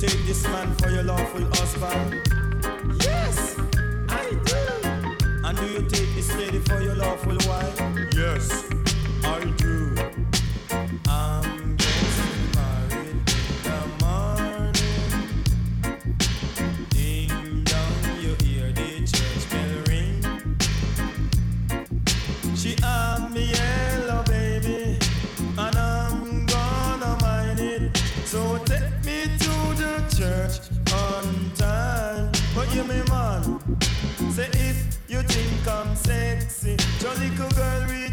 take this man for your lawful husband? Yes, I do. And do you take this lady for your lawful wife? Yes,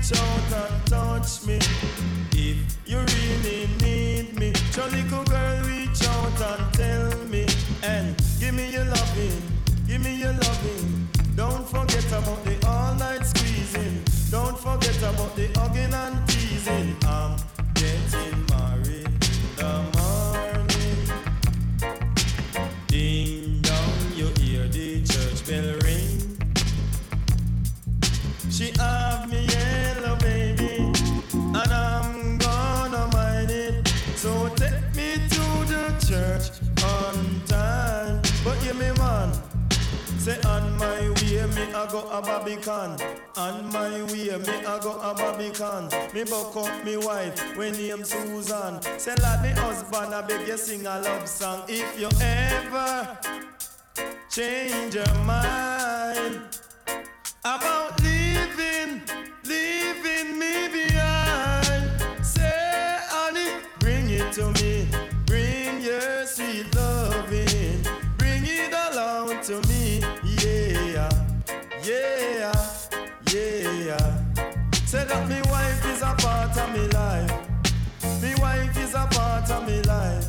reach out and touch me. If you really need me, your little girl reach out and tell me. A Barbican. On my way me I go a Barbican. Me buck up me wife when name Susan. Say like me husband I beg you sing a love song. If you ever change your mind about leaving, leaving me behind. Say, honey, bring it to me. Bring your sweet loving. Yeah, yeah. Say that me wife is a part of me life. Me wife is a part of me life.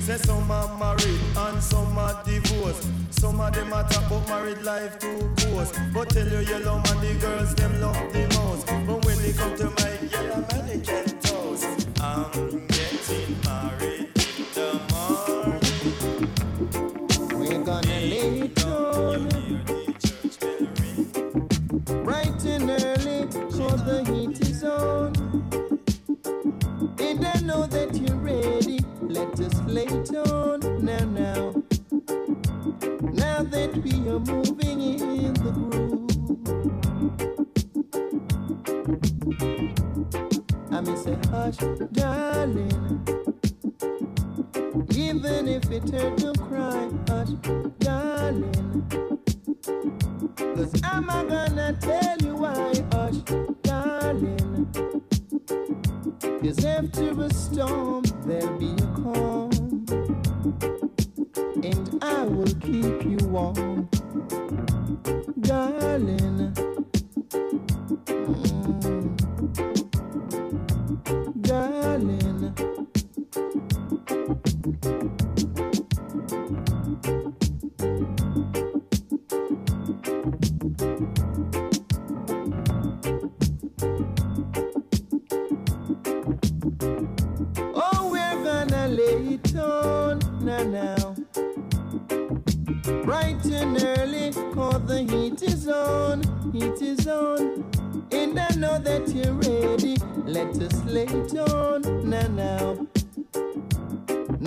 Say some are married and some are divorced. Some of them a talk about married life too close. But tell you yellow man the girls them love the most. But when they come to my yellow mannequin toes, I'm getting married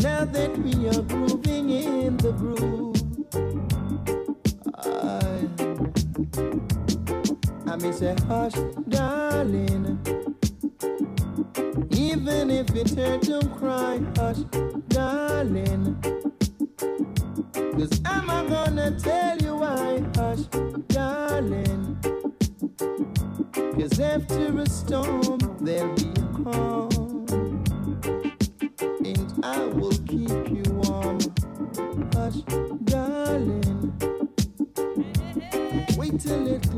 Now that we are grooving in the groove. I, I may say, hush, darling. Even if it hurt, don't cry, hush, darling. Cause I'm not gonna tell you why, hush, darling. Cause after a storm, there'll be a calm. Wait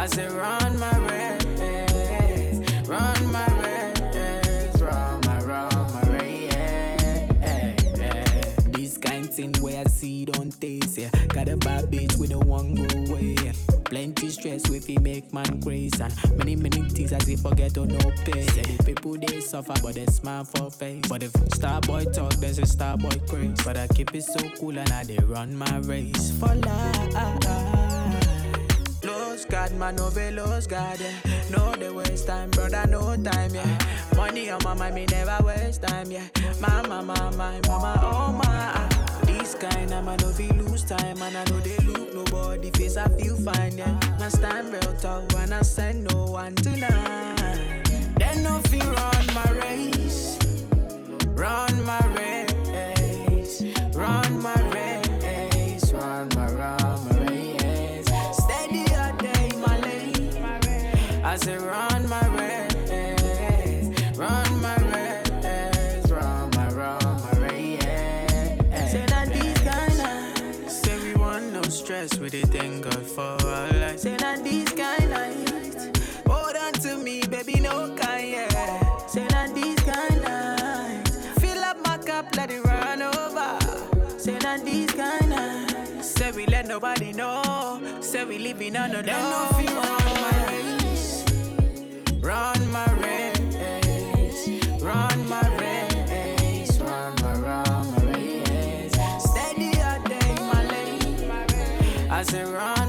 I say, run my race, run my race, run my, run my race. This kind of thing where I see don't taste, yeah. Got a bad bitch with a one go away, yeah. Plenty stress with it make man crazy and many many things as he forget to no pay. Say the people they suffer but they smile for face. But if star boy talk, there's a star boy craze. But I keep it so cool and I they run my race for life velos, God, man, no velos, God. No, they waste time, brother, no time, yeah. Money on my mind, me never waste time, yeah. mama, mama, mama, oh my. This kind of man, no feel lose time, and I know they look nobody face, I feel fine, yeah. My stand real talk, when I send no one tonight. Then no feel run my race, run my race. I say, run my race, run my race, run my, run my race. Say that this kind of say we want no stress, we did thank God for our life. Say that this kind of hold on to me, baby, no kind, yeah. Say that this kind of fill up my cup, let it run over. Say that this kind of say we let nobody know, say we living on the low. I said wrong.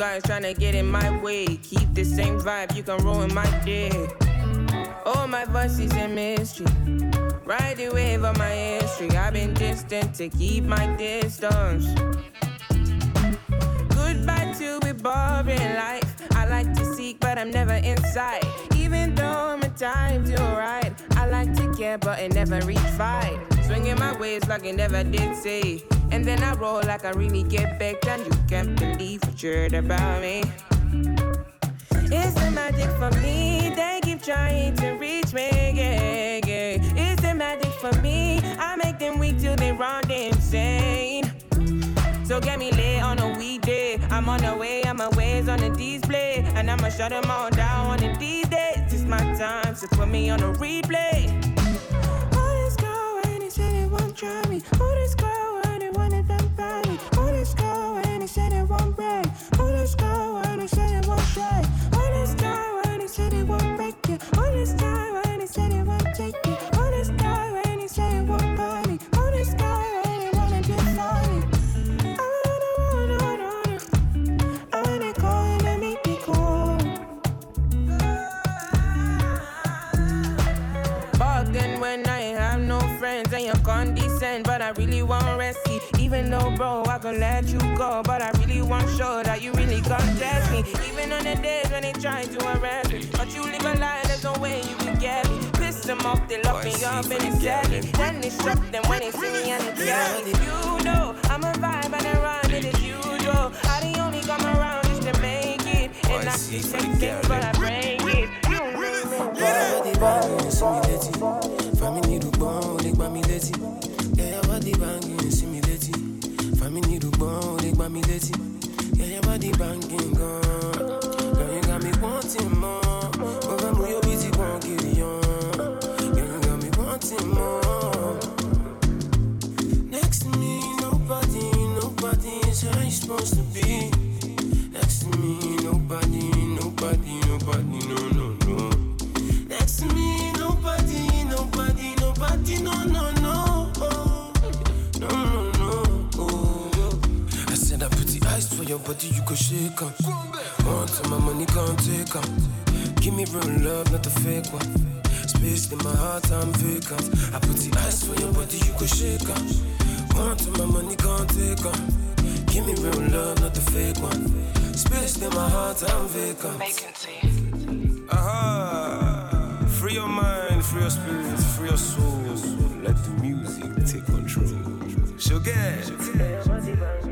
Guys tryna get in my way. Keep the same vibe, you can ruin my day. Oh, my voice is a mystery. Ride the wave of my history. I've been distant to keep my distance. Goodbye to a boring life. I like to seek, but I'm never inside. Even though I'm a time to ride, I like to care, but it never reach fight. Swinging my ways like I never did say. And then I roll like I really get back, and you can't believe what you heard about me. It's the magic for me. They keep trying to reach me. Yeah, yeah. It's the magic for me. I make them weak till they run insane. So get me late on a weekday. I'm on the way, I'm my ways on the display. And I'ma shut them all down one of these days. It's my time, so put me on a replay. Oh, this girl, when they said it won't try me. Oh, this girl, Oh, this girl, when they said it won't break. Oh, this girl, when they said it won't try. Even though, bro, I can let you go, but I really want sure that you really can't test me. Even on the days when they try to arrest me, but you live a lie, there's no way you can get me. Piss them off, they lock me up and it's deadly. Then they shock them when they see me and they tell me. You know, I'm a vibe and I run it as usual. I the only come around just to make it, and I see some things, but I break it. You know me. Body banging, mi létí. Yeah, body banging gan. Girl, you got me wanting more. Mo fẹ́ mú yóò bí ti pọ́n kiri yan. Girl, you got me wanting more. Next to me, nobody, nobody is how you supposed to be. Next to me, nobody, nobody, nobody, no, no, no. Next to me, nobody, nobody, nobody, no, no, put the ice for your body, you go shake up. Want my money, can't take up. Give me real love, not the fake one. Space in my heart, I'm vacant. I put the ice for your body, you go shake on. Want to my money, can't take on. Give me real love, not the fake one. Space in my heart, I'm vacant. Aha. Free your mind, free your spirit, free your soul. Let the music take control. Sugar. Baby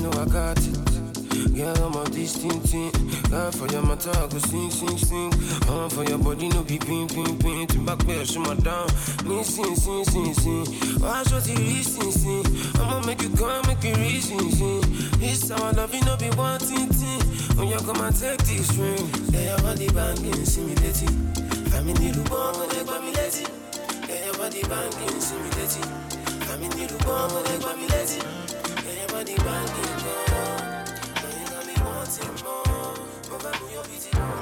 know I got it Girl, I'm a distinct thing. God, for your matter, I go sing, sing, sing. Uh, for your body, no be pin, pin, pin. To back where show my down. Me sing, sing, sing, sing. Why should you listen, sing? I'ma make you come, make you reason, sing. This I love you, no be one thing, thing. When you come and take this ring, yeah, your body banging, simulating. Family, the bomb, they got me lazy. Yeah, your body banging, simulating. Family, the bomb, they got me lazy. Your body banging, girl. Now you got me wanting more. But I know you're busy.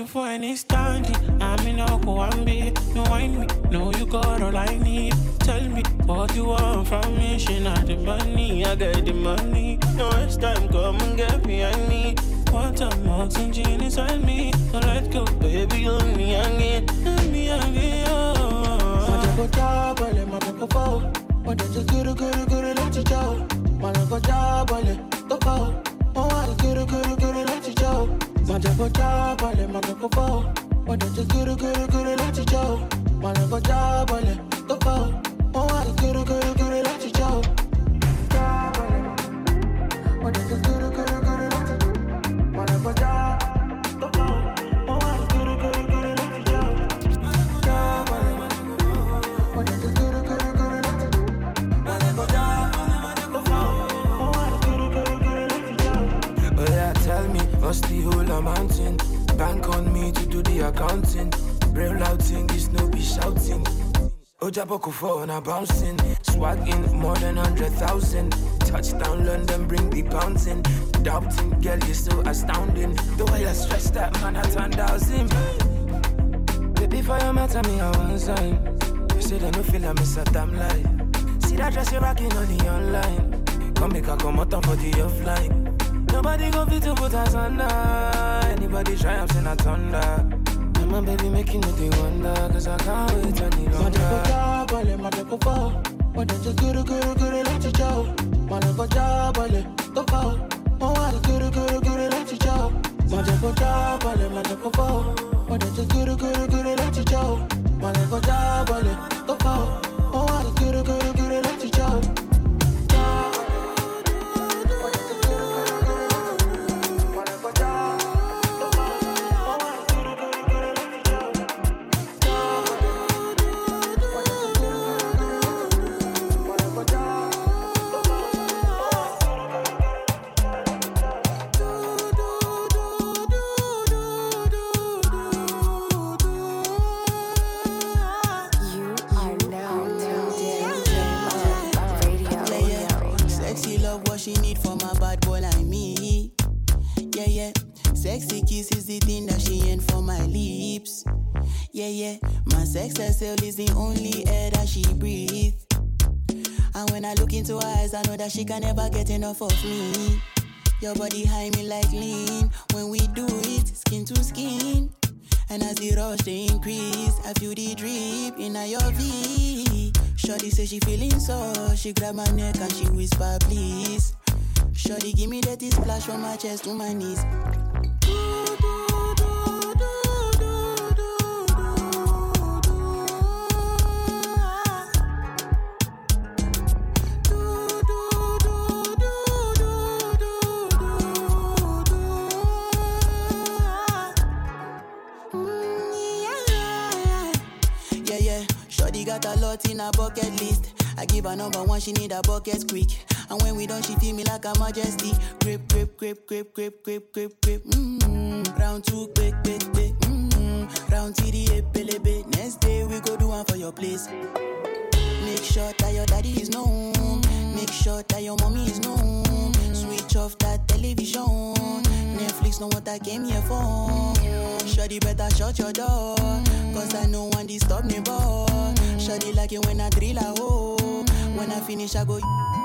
Checking for any standing. I'm in Okwambi. You wind me, know you got all I need. Tell me what you want from me. She not the money, I got the money. No waste time, come and get behind me. Want some oxygen inside me. So let's go, baby, oh. on me again. On me again, oh. Wanna go job, ole, ma go fo. Wanna just guru guru guru let you go. Wanna go job, ole, go fo. Oh, wanna guru guru guru let you go. Wanna go job, ole, ma fo. Wanna just guru guru guru let you go. Wanna go job, ole, go fo. Whole? Bank on me to do the accounting. Real loud thing is no be shouting. Ojaboko for on a bouncing. Swagging more than hundred thousand. Touchdown London, bring the pounds in. Doubting, girl, you're so astounding. The way you stretch that man at 10,000. Baby, for your matter, me, I want sign. You said I no feel I miss a damn lie. See that dress you're rocking on the online. Come make a come out for the off like. Nobody go fit to put us under. Anybody try, I'm saying I thunder. And my baby making me the wonder, cause I can't wait any longer. Madekojabale, madekofo. Wadanche guru guru guru lati chao. Madekojabale, kofo. Mawari guru guru guru lati chao. Madekojabale, madekofo. Wadanche guru guru guru lati chao. Madekojabale, kofo. Mawari guru guru is the only air that she breathes. And when I look into her eyes, I know that she can never get enough of me. Your body high me like lean. When we do it, skin to skin. And as the rush they increase, I feel the drip in your V. Shorty say she feeling so, she grab my neck and she whisper please. Shorty give me that splash from my chest to my knees. Number one, she need a bucket quick. And when we done, she feel me like a majesty. Grip, grip, grip, grip, grip, grip, grip, grip. Mm-hmm. Round two, quick, quick, quick. Mm-hmm. Round TD, pelebe. Next day we go do one for your place. Make sure that your daddy is known. Make sure that your mommy is known. Switch off that television. Netflix know what I came here for. Shorty better shut your door. Cause I know one disturb me, boy. Shorty like it when I drill a hole. When I finish, I go.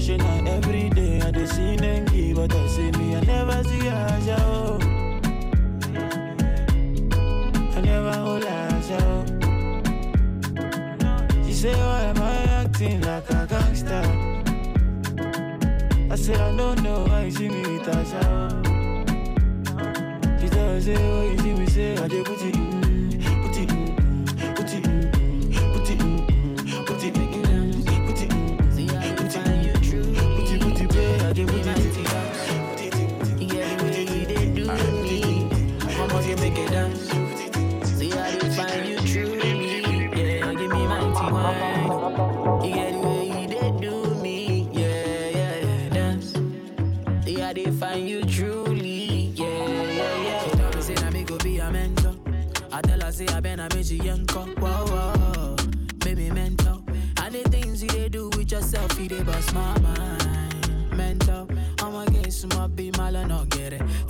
Patient, now every day I dey see give, but I say me I never see a show. Oh. I never hold her oh. show. She say, why am I acting like a gangster? I say, I don't know why you see me with a shower. Oh. She tell me, say, oh, you see me, say, I dey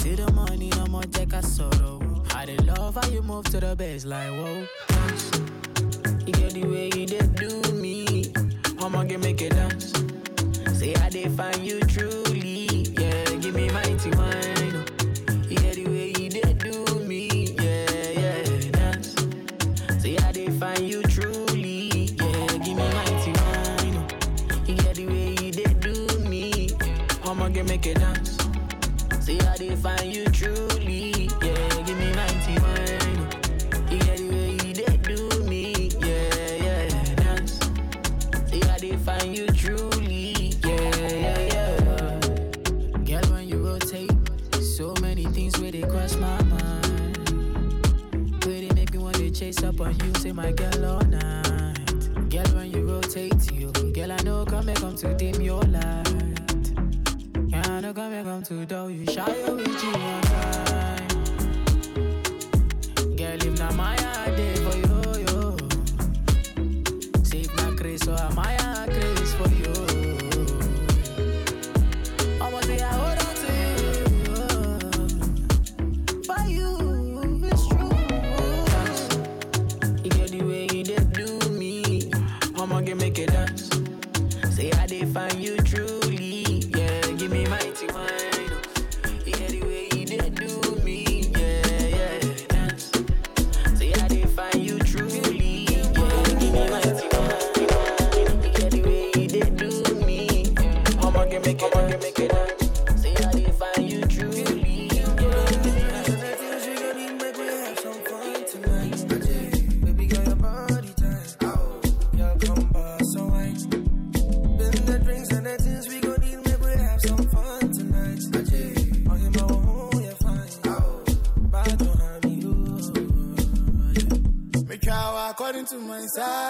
Till the money, I'ma take a sorrow. I dey love how you move to the bass like whoa. You get the way you did do me. I'ma get make it dance. Say I dey find you truly. Yeah, give me mighty wine. You get the way you did do me. Yeah, yeah, dance. Say I dey find you truly. Yeah, give me mighty wine. You the way you did do me. I'ma get make it dance. Say I dey find you truly. Yeah, give me mighty wine. oh. You get the way you did do me. Yeah, yeah, dance. Say I dey find you truly. Yeah, yeah, yeah. Girl, when you rotate, so many things where they cross my mind. Where they make me want to chase up on you, say my girl all night. Girl, when you rotate, you girl, I know come and come to dim your light. I know come and come to do you shy with you one time. Girl, if not my heart day for you, yo. Save my grace, so I'm my grace for you. I'ma say I hold on to you. You, it's true. You get the way you do me. Make it dance. Say I did find you according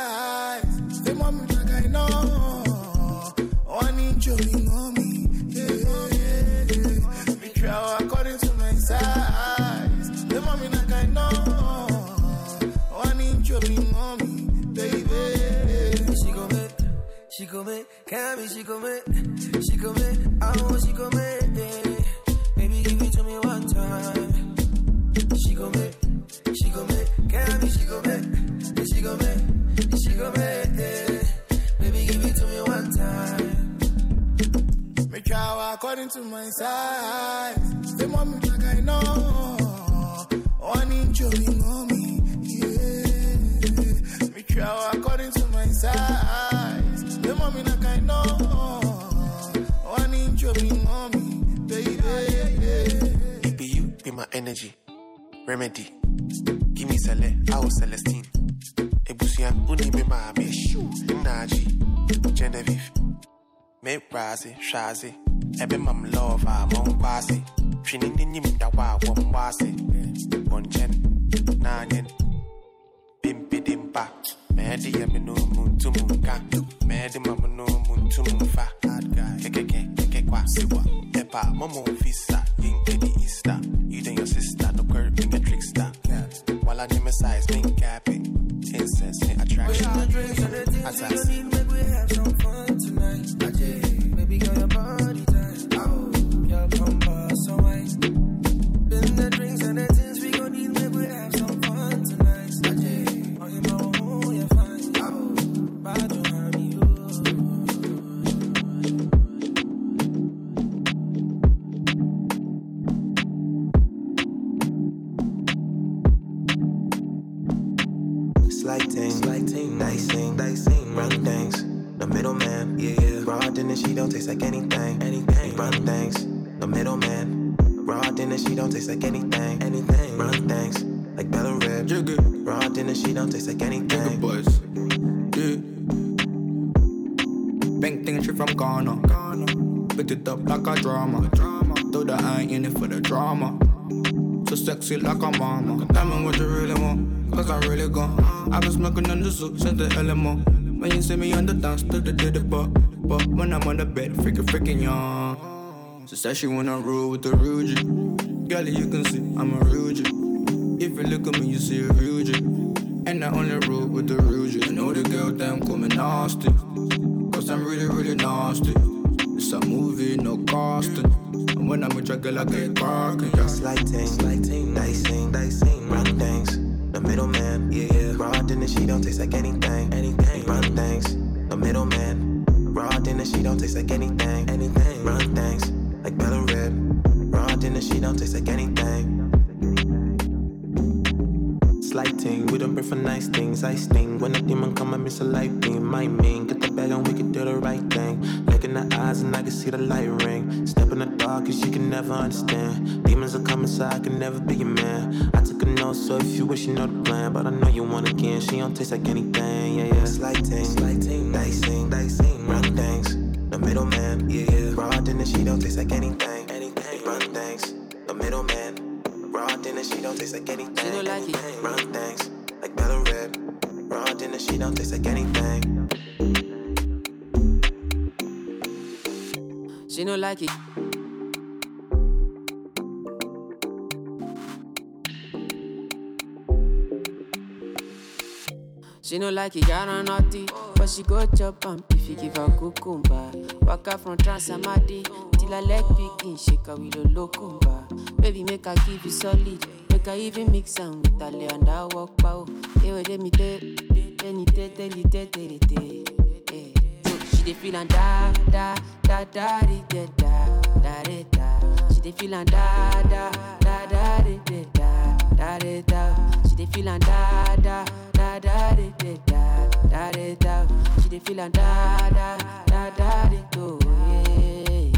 to my side. Like I know. One inch of. Yeah. Me according to my size. Like I know. One inch of. Baby. Yeah. It be you, be my energy. Remedy. Give me Sele, I was Celestine. Ebusia, uni. Naji, Genevieve. Me Shazi. Ebe mam love, I'm on quasi. Trinin nim da wa, wom wasi. Bonchen, nanyen. Bimpi dimpa. Medi ya minu muntu munka. Medi mamu no muntu munfa. Keke keke keke kwa siwa. Epa momo visa. Yinke di Easter. You and your sister. No curve in your trickster. While I name a size, mink cappy. Incest, attraction. Attacks. Dinner, she don't taste like anything, anything. Run things. The middleman, raw dinner, she don't taste like anything, anything. Run things. Like Bella Red, Jigga. Raw dinner, she don't taste like anything. Jigga boys, yeah. Bang thing shit from Ghana. Ghana. Put it up like a drama. drama. Though that I ain't in it for the drama. So sexy like a mama. Tell me what you really want, cause I really gone. I've been smoking on the soup since the LMO. When you see me on the dance, to the did it, but, when I'm on the bed, freaking, freaking young. She said she wanna roll with the Rugy. Girl, you can see I'm a Rugy. If you look at me, you see a Rugy. And I only roll with the Rugy. I know the girl damn call me nasty. Cause I'm really, really nasty. It's a movie, no casting. And when I'm with your girl, I get cracking. Yeah. Slighting, slighting, dicing, dicing, run things. The middleman, yeah, yeah. Raw dinner, she don't taste like anything, anything. Run things. The middleman, raw dinner, she don't taste like anything, anything. Run things. Like Bella Red, raw dinner, she don't taste like anything. Slighting, we don't pray for nice things. I sting when a demon come, I miss a light beam. My mean, get the bag and we can do the right thing. Look in the eyes and I can see the light ring. Step in the dark cause you can never understand. Demons are coming, so I can never be your man. I took a note, so if you wish you know the plan. But I know you want again, she don't taste like anything. Yeah, yeah. Slighting, slighting, dicing, dicing, run things. The middleman, yeah, yeah. Raw dinner, she don't taste like anything, anything. Run things. The middleman, raw dinner, she don't taste like anything. She don't like it. Run things. Like Bella Red, raw dinner, she don't taste like anything. She no like it. She no like it, got her naughty, but she go chop am if you give her cucumber. Waka from Transamadi till her leg begin shake her with a locumba. Baby, make her give you solid, make her even mix am with her lay and walk bow. Hey, wait, me tell, tell, tell, tell, tell, tell. Hey. So she dey feel and da da da da da da da da da. She dey feel and da da da da da da da da. She dey feel and da da da da di, da da da da. She dey feel da da da da go yeah.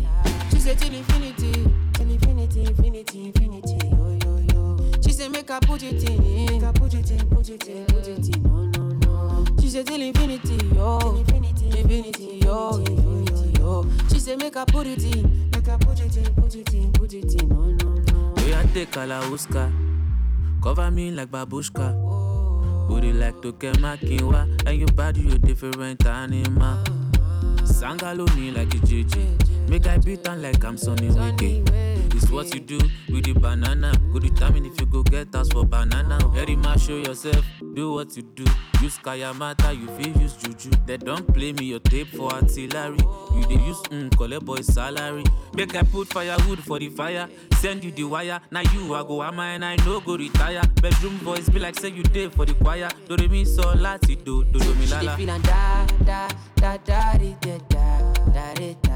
She say till infinity, till infinity, infinity, infinity, yo yo yo. She say make her put it in, make her put it in, put it in, put it in, no no no. She say till infinity, yo, infinity, infinity, yo, infinity, yo. She say make her put it in, make her put it in, put it in, put it in, no no no. Are take Kalauska. Cover me like babushka. Booty like Toke Makinwa. And your body, you different animal. Sangalo me like a JJ. Make I beat on like I'm Sonny Wiki. It's what you do with the banana. Go determine if you go get us for banana. Very much show yourself, do what you do. Use Kayamata, you feel use Juju. They don't play me your tape for artillery. You they use mm, collect boy salary. Make I put firewood for the fire. Send you the wire. Now you I go ama and I no go retire. Bedroom voice be like say you day for the choir. Do re mi so lati do do do mi She dey lala. feel and da da da da da da da da da.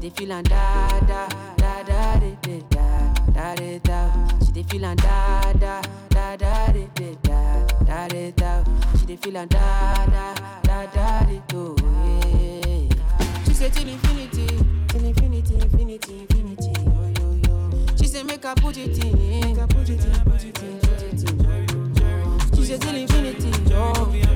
She dey feel am da da da da de de da da de da. She dey feel am da da da da de de da da de da. She dey feel am da da da da de do. She say till infinity, till infinity, infinity, infinity. Yo yo yo. She say make I put it in, make I put it in, put it in, put it in. She say till infinity, yo.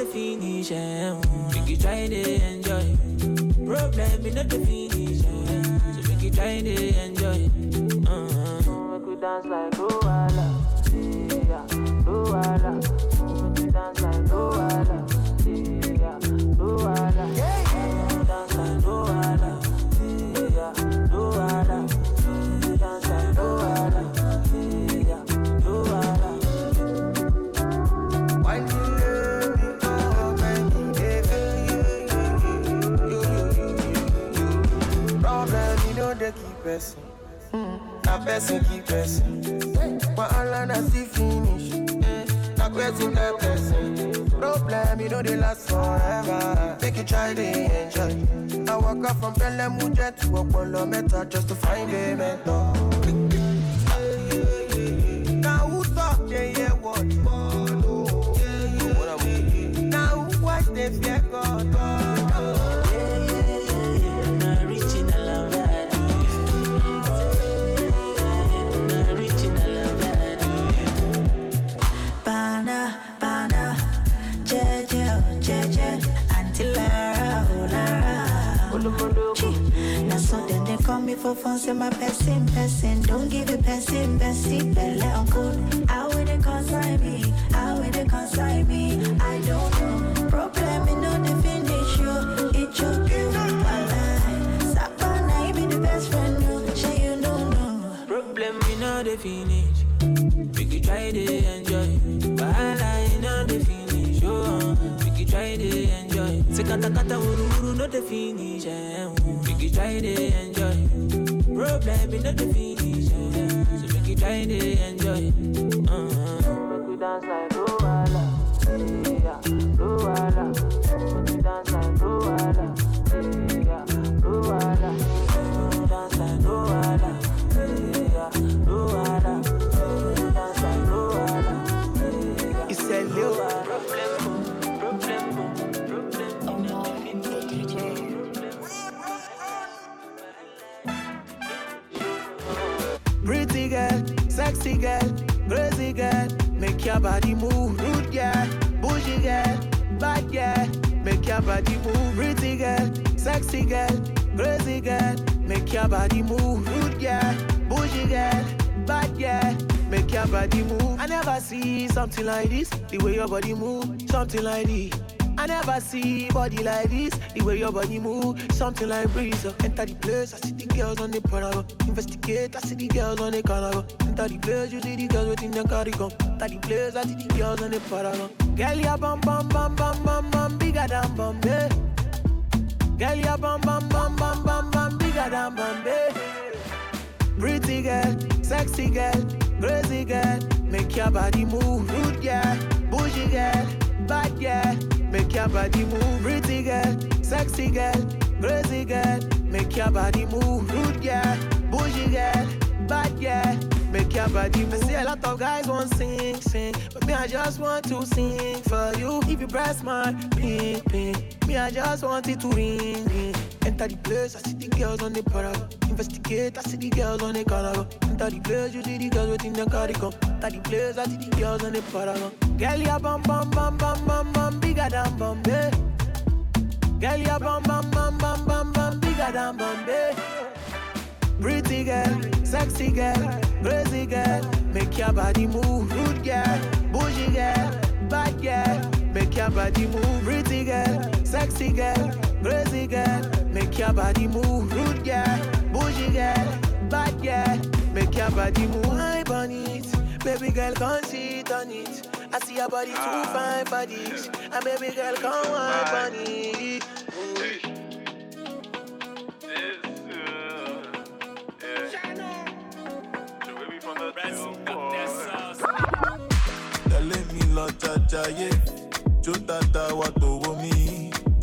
The finish. Eh, uh, we can try to enjoy. Problem you know the finish. Eh, so we can try to enjoy. Uh-huh. We could dance like Luala. Yeah, Luala. Person keep pressing. Wahala still finish. Na question that person. Problem, you know they last forever. Make you try to enjoy. I walk up from Pelham jet to Apollo Meta just to find a mentor. They call me for phone, say my person, person. Don't give it person, person, belle on good. How will they consign me? How will they consign me? I don't know. Problem, you know the finish you. It you do. Sapana, you be the best friend, no. Sure you don't know. Problem you know the finish. We could try to enjoy. Wahala you know the finish. Oh, we could try to enjoy. Say kata kata wuru wuru no the finish. Eh, uh, we try to enjoy. Problem you know the finish. So we could try to enjoy. Uh-huh. Sexy girl, crazy girl, make your body move. Rude girl, bougie girl, bad girl, make your body move. Pretty girl, sexy girl, crazy girl, make your body move. Rude girl, bougie girl, bad girl, make your body move. I never see something like this, the way your body move, something like this. I never see body like this, the way your body move, something like breeze. uh. Enter the place, I see the girls on the paragon. Investigate, I see the girls on the carnival. Enter the place, you see the girls within the cardigan. Enter the place, I see the girls on the paragon. Girl, ya bum bum bum bum bum bum bigger than Bombay. Girl, ya bum bum bum bum bum bum bigger than Bombay. Pretty girl, sexy girl, crazy girl, make your body move. Rude girl, bougie girl, bad girl, make your body move. Pretty girl, sexy girl, crazy girl, make your body move. Rude girl, bougie girl, bad girl, make your body move. I see a lot of guys want sing, sing, but me I just want to sing for you. If you press my ping, ping, me I just want it to ring, ring. Enter the place, I see the girls on the paragon. Investigate, I see the girls on the carnival. Enter the place, you see the girls within the cardigan. Enter the place, I see the girls on the paragon. Girl, ya bum bum bum bum bum bum bigger than Bombay. Girl, ya bum bum bum bum bum bum bigger than Bombay. Pretty girl, sexy girl, crazy girl, make your body move. Rude girl, bougie girl, bad girl, make your body move. Pretty girl, sexy girl, crazy girl, make your body move. Rude girl, bougie girl, bad girl, make your body move. On it, baby girl, come sit on it. I see your body too fine for this, and baby girl, come hype on it. tẹ̀lé mi lọ jàjàyé. Jó dáadáa wá tòwó mi.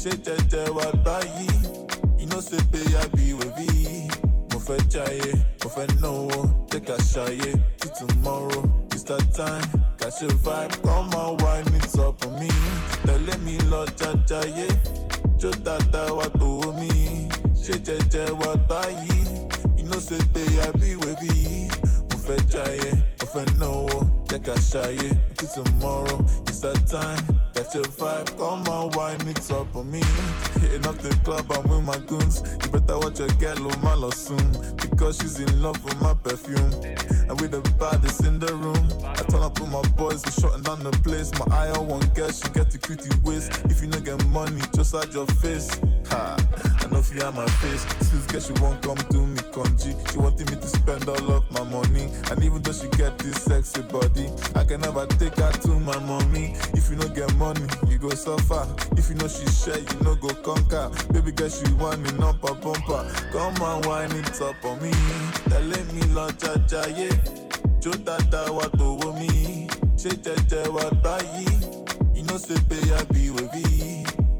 Ṣé jẹjẹ wá báyìí? Iná ṣe pé àbí wẹ̀bí mo fẹ́ jayé mo fẹ́ náwó. Jẹ́ ká ṣayé. Tí tomorrow is that time ṣe vibe come on wine it up for me. Tẹ̀lé mi lọ jàjàyé jó dáadáa wá tòwó mi ṣé jẹjẹ wá báyìí iná ṣe pé àbí wẹ̀bí mo fẹ́ jayé mo fẹ́ náwó jẹ́ ká ṣayé. Tí tomorrow is that time Get your vibe, come on, wine it up for me. Hitting up the club, I'm with my goons. You better watch your girl, oh my love soon. Because she's in love with my perfume. And with the baddest in the room. I turn up with my boys, we shutting down the place. My eye on one girl, she get the cutie waist. If you don't get money, just hide your face. Ha, I know have my face. This girl, she won't come to me, conji. She wanted me to spend all of my money. And even though she get this sexy body, I can never take her to my mommy. If you don't get money, you go suffer. If you know she share, you know go conquer. Baby girl, she want me number bumper. Come on, wine it up on me. Telling me lọ jajaye. Jó dada wa tòwó mi. Ṣé jẹjẹ wa báyìí? You know say.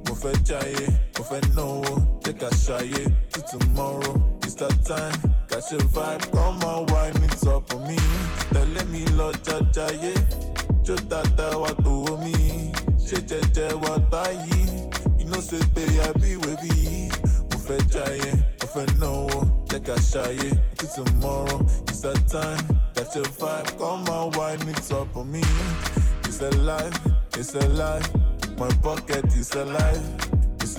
Mo fẹ́ jayé, mo fẹ́ náwó. Jẹ́ ká ṣayé till tomorrow. It's that time. Ká ṣe vibe, come on, wine it up on me. Tẹ̀lé mi lọ jajaye. Jó dada wa tòwó mi. Ṣé jẹjẹ wa báyìí? You know say pé àbí wèbí. Mo fẹ́ jayé, mo fẹ́ náwó. Jẹ́ ká ṣayé till tomorrow. It's that time. Got your vibe, come on, wine it up on me. It's alive, it's alive. My pocket is alive.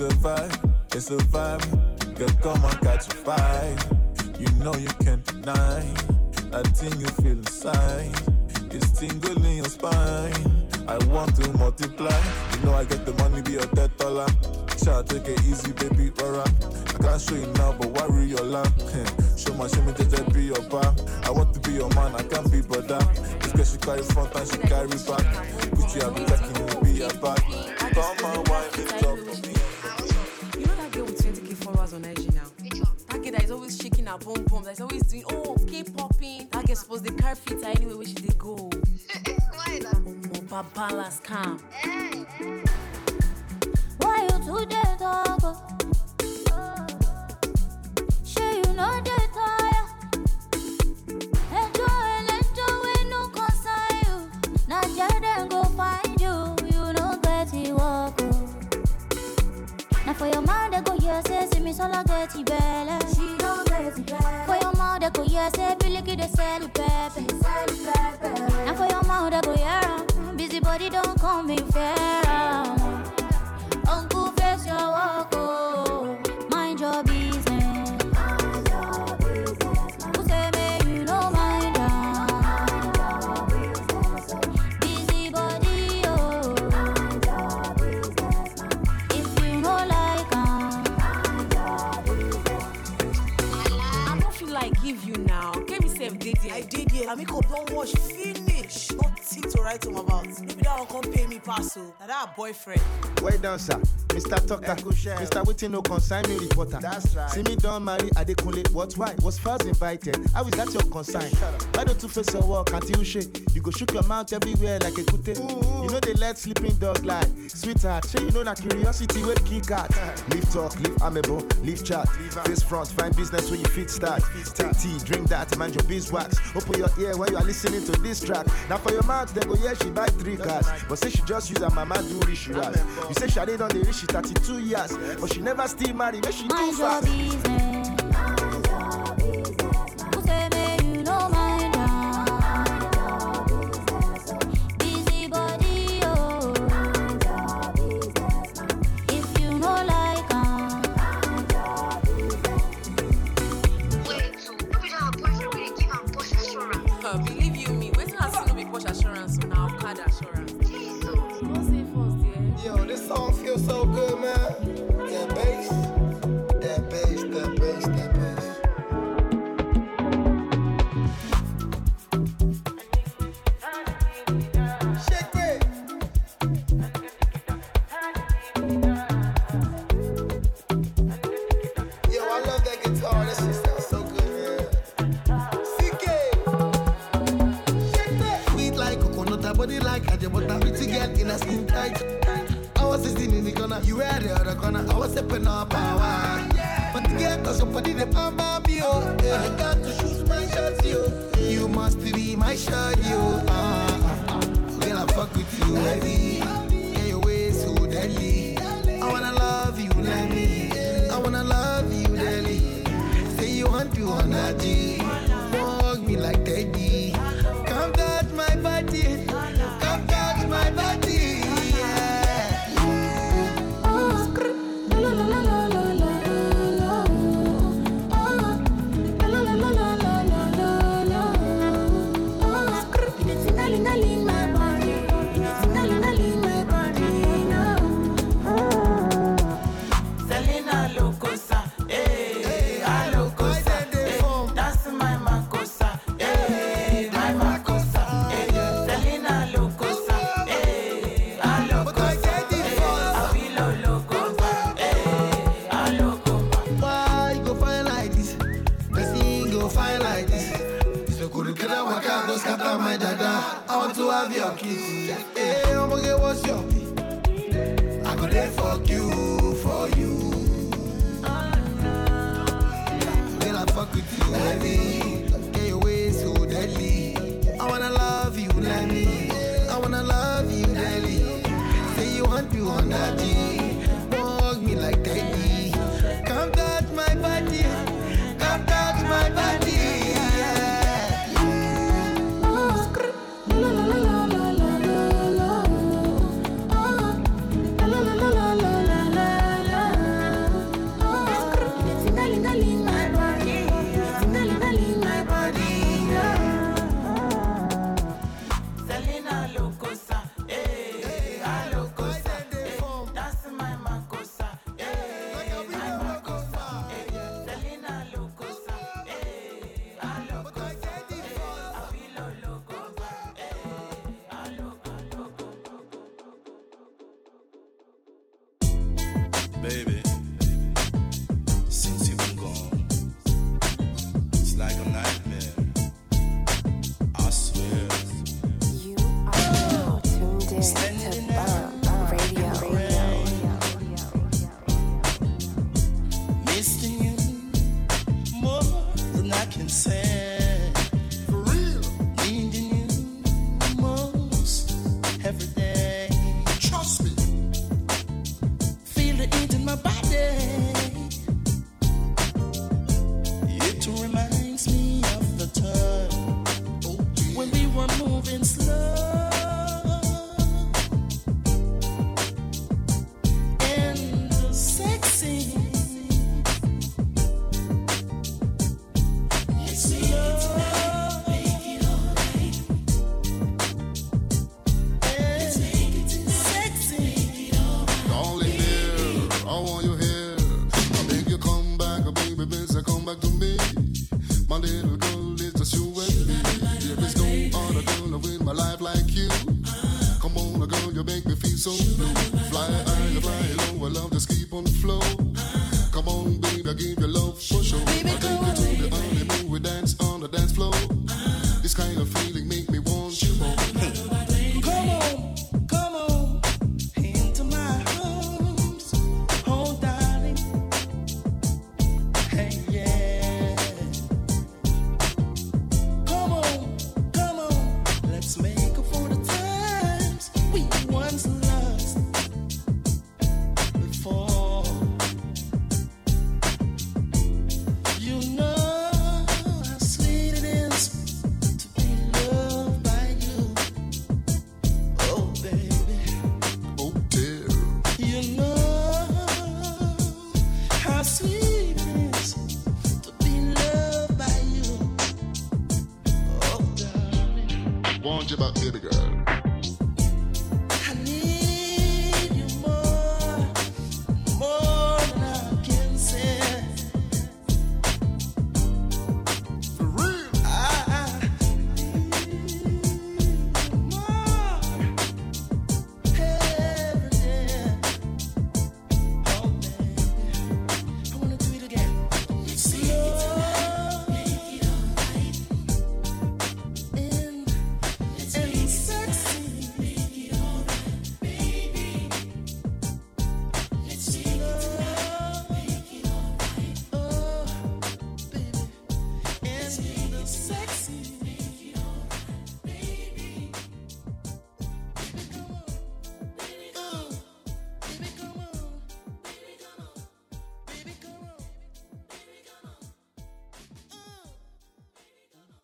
It's a vibe, it's a vibe. Girl, come and catch a vibe. You know you can't deny that thing you feel inside. It's tingling in your spine. I want to multiply. You know I get the money, be a dead dollar. Shall take it easy, baby, rora. I can't show you now, but worry your lamp. show my show me just be your bar. I want to be your man, I can't be brother. This girl she carry front and she carry back. You, I be you, be your back. Come on, wine it up. You her bum bum, that's always doing, oh, keep popping. That girl supposed to carry fit her anywhere where she they go. Why that? Oh, babala scam. Eh, eh. Why you two dey talk? oh? Shey you no dey it belle. For your mouth they go hear say dey sell it pepper. Sell it pepper. Na for your mouth they go am. Busy body don't come in fair. Don't wash finish. Nothing to write home about. Maybe that one come pay me. Now that boyfriend. Wait down, sir. Mr. Tucker. Mr. Waiting no consign me reporter. That's right. See me don't marry Adekunle. What why? Was first invited. How is that your consign? Why don't you face your work until you shake? You go shook your mouth everywhere like a kute. You know they let sleeping dog lie. Sweetheart, say you know that curiosity will kick out. Leave talk, leave amiable, leave chat. Face front, find business where you fit start. Take tea, drink that, mind your beeswax. Open your ear when you are listening to this track. Now for your mouth, they go, yeah, she buy three cars. But say she just use her mama do rich. You say Shade done the rich she 32 years. But she never still marry, make she do mind fast. red or gonna? I was stepping up power. But to get us up, I did it, oh. I got to choose my shots, yo. You must be my shot, yo. Ah, when I fuck with you, heavy. Yeah, your way so deadly. I wanna love you, let me. I wanna love you, deadly. Say you want to, wanna do.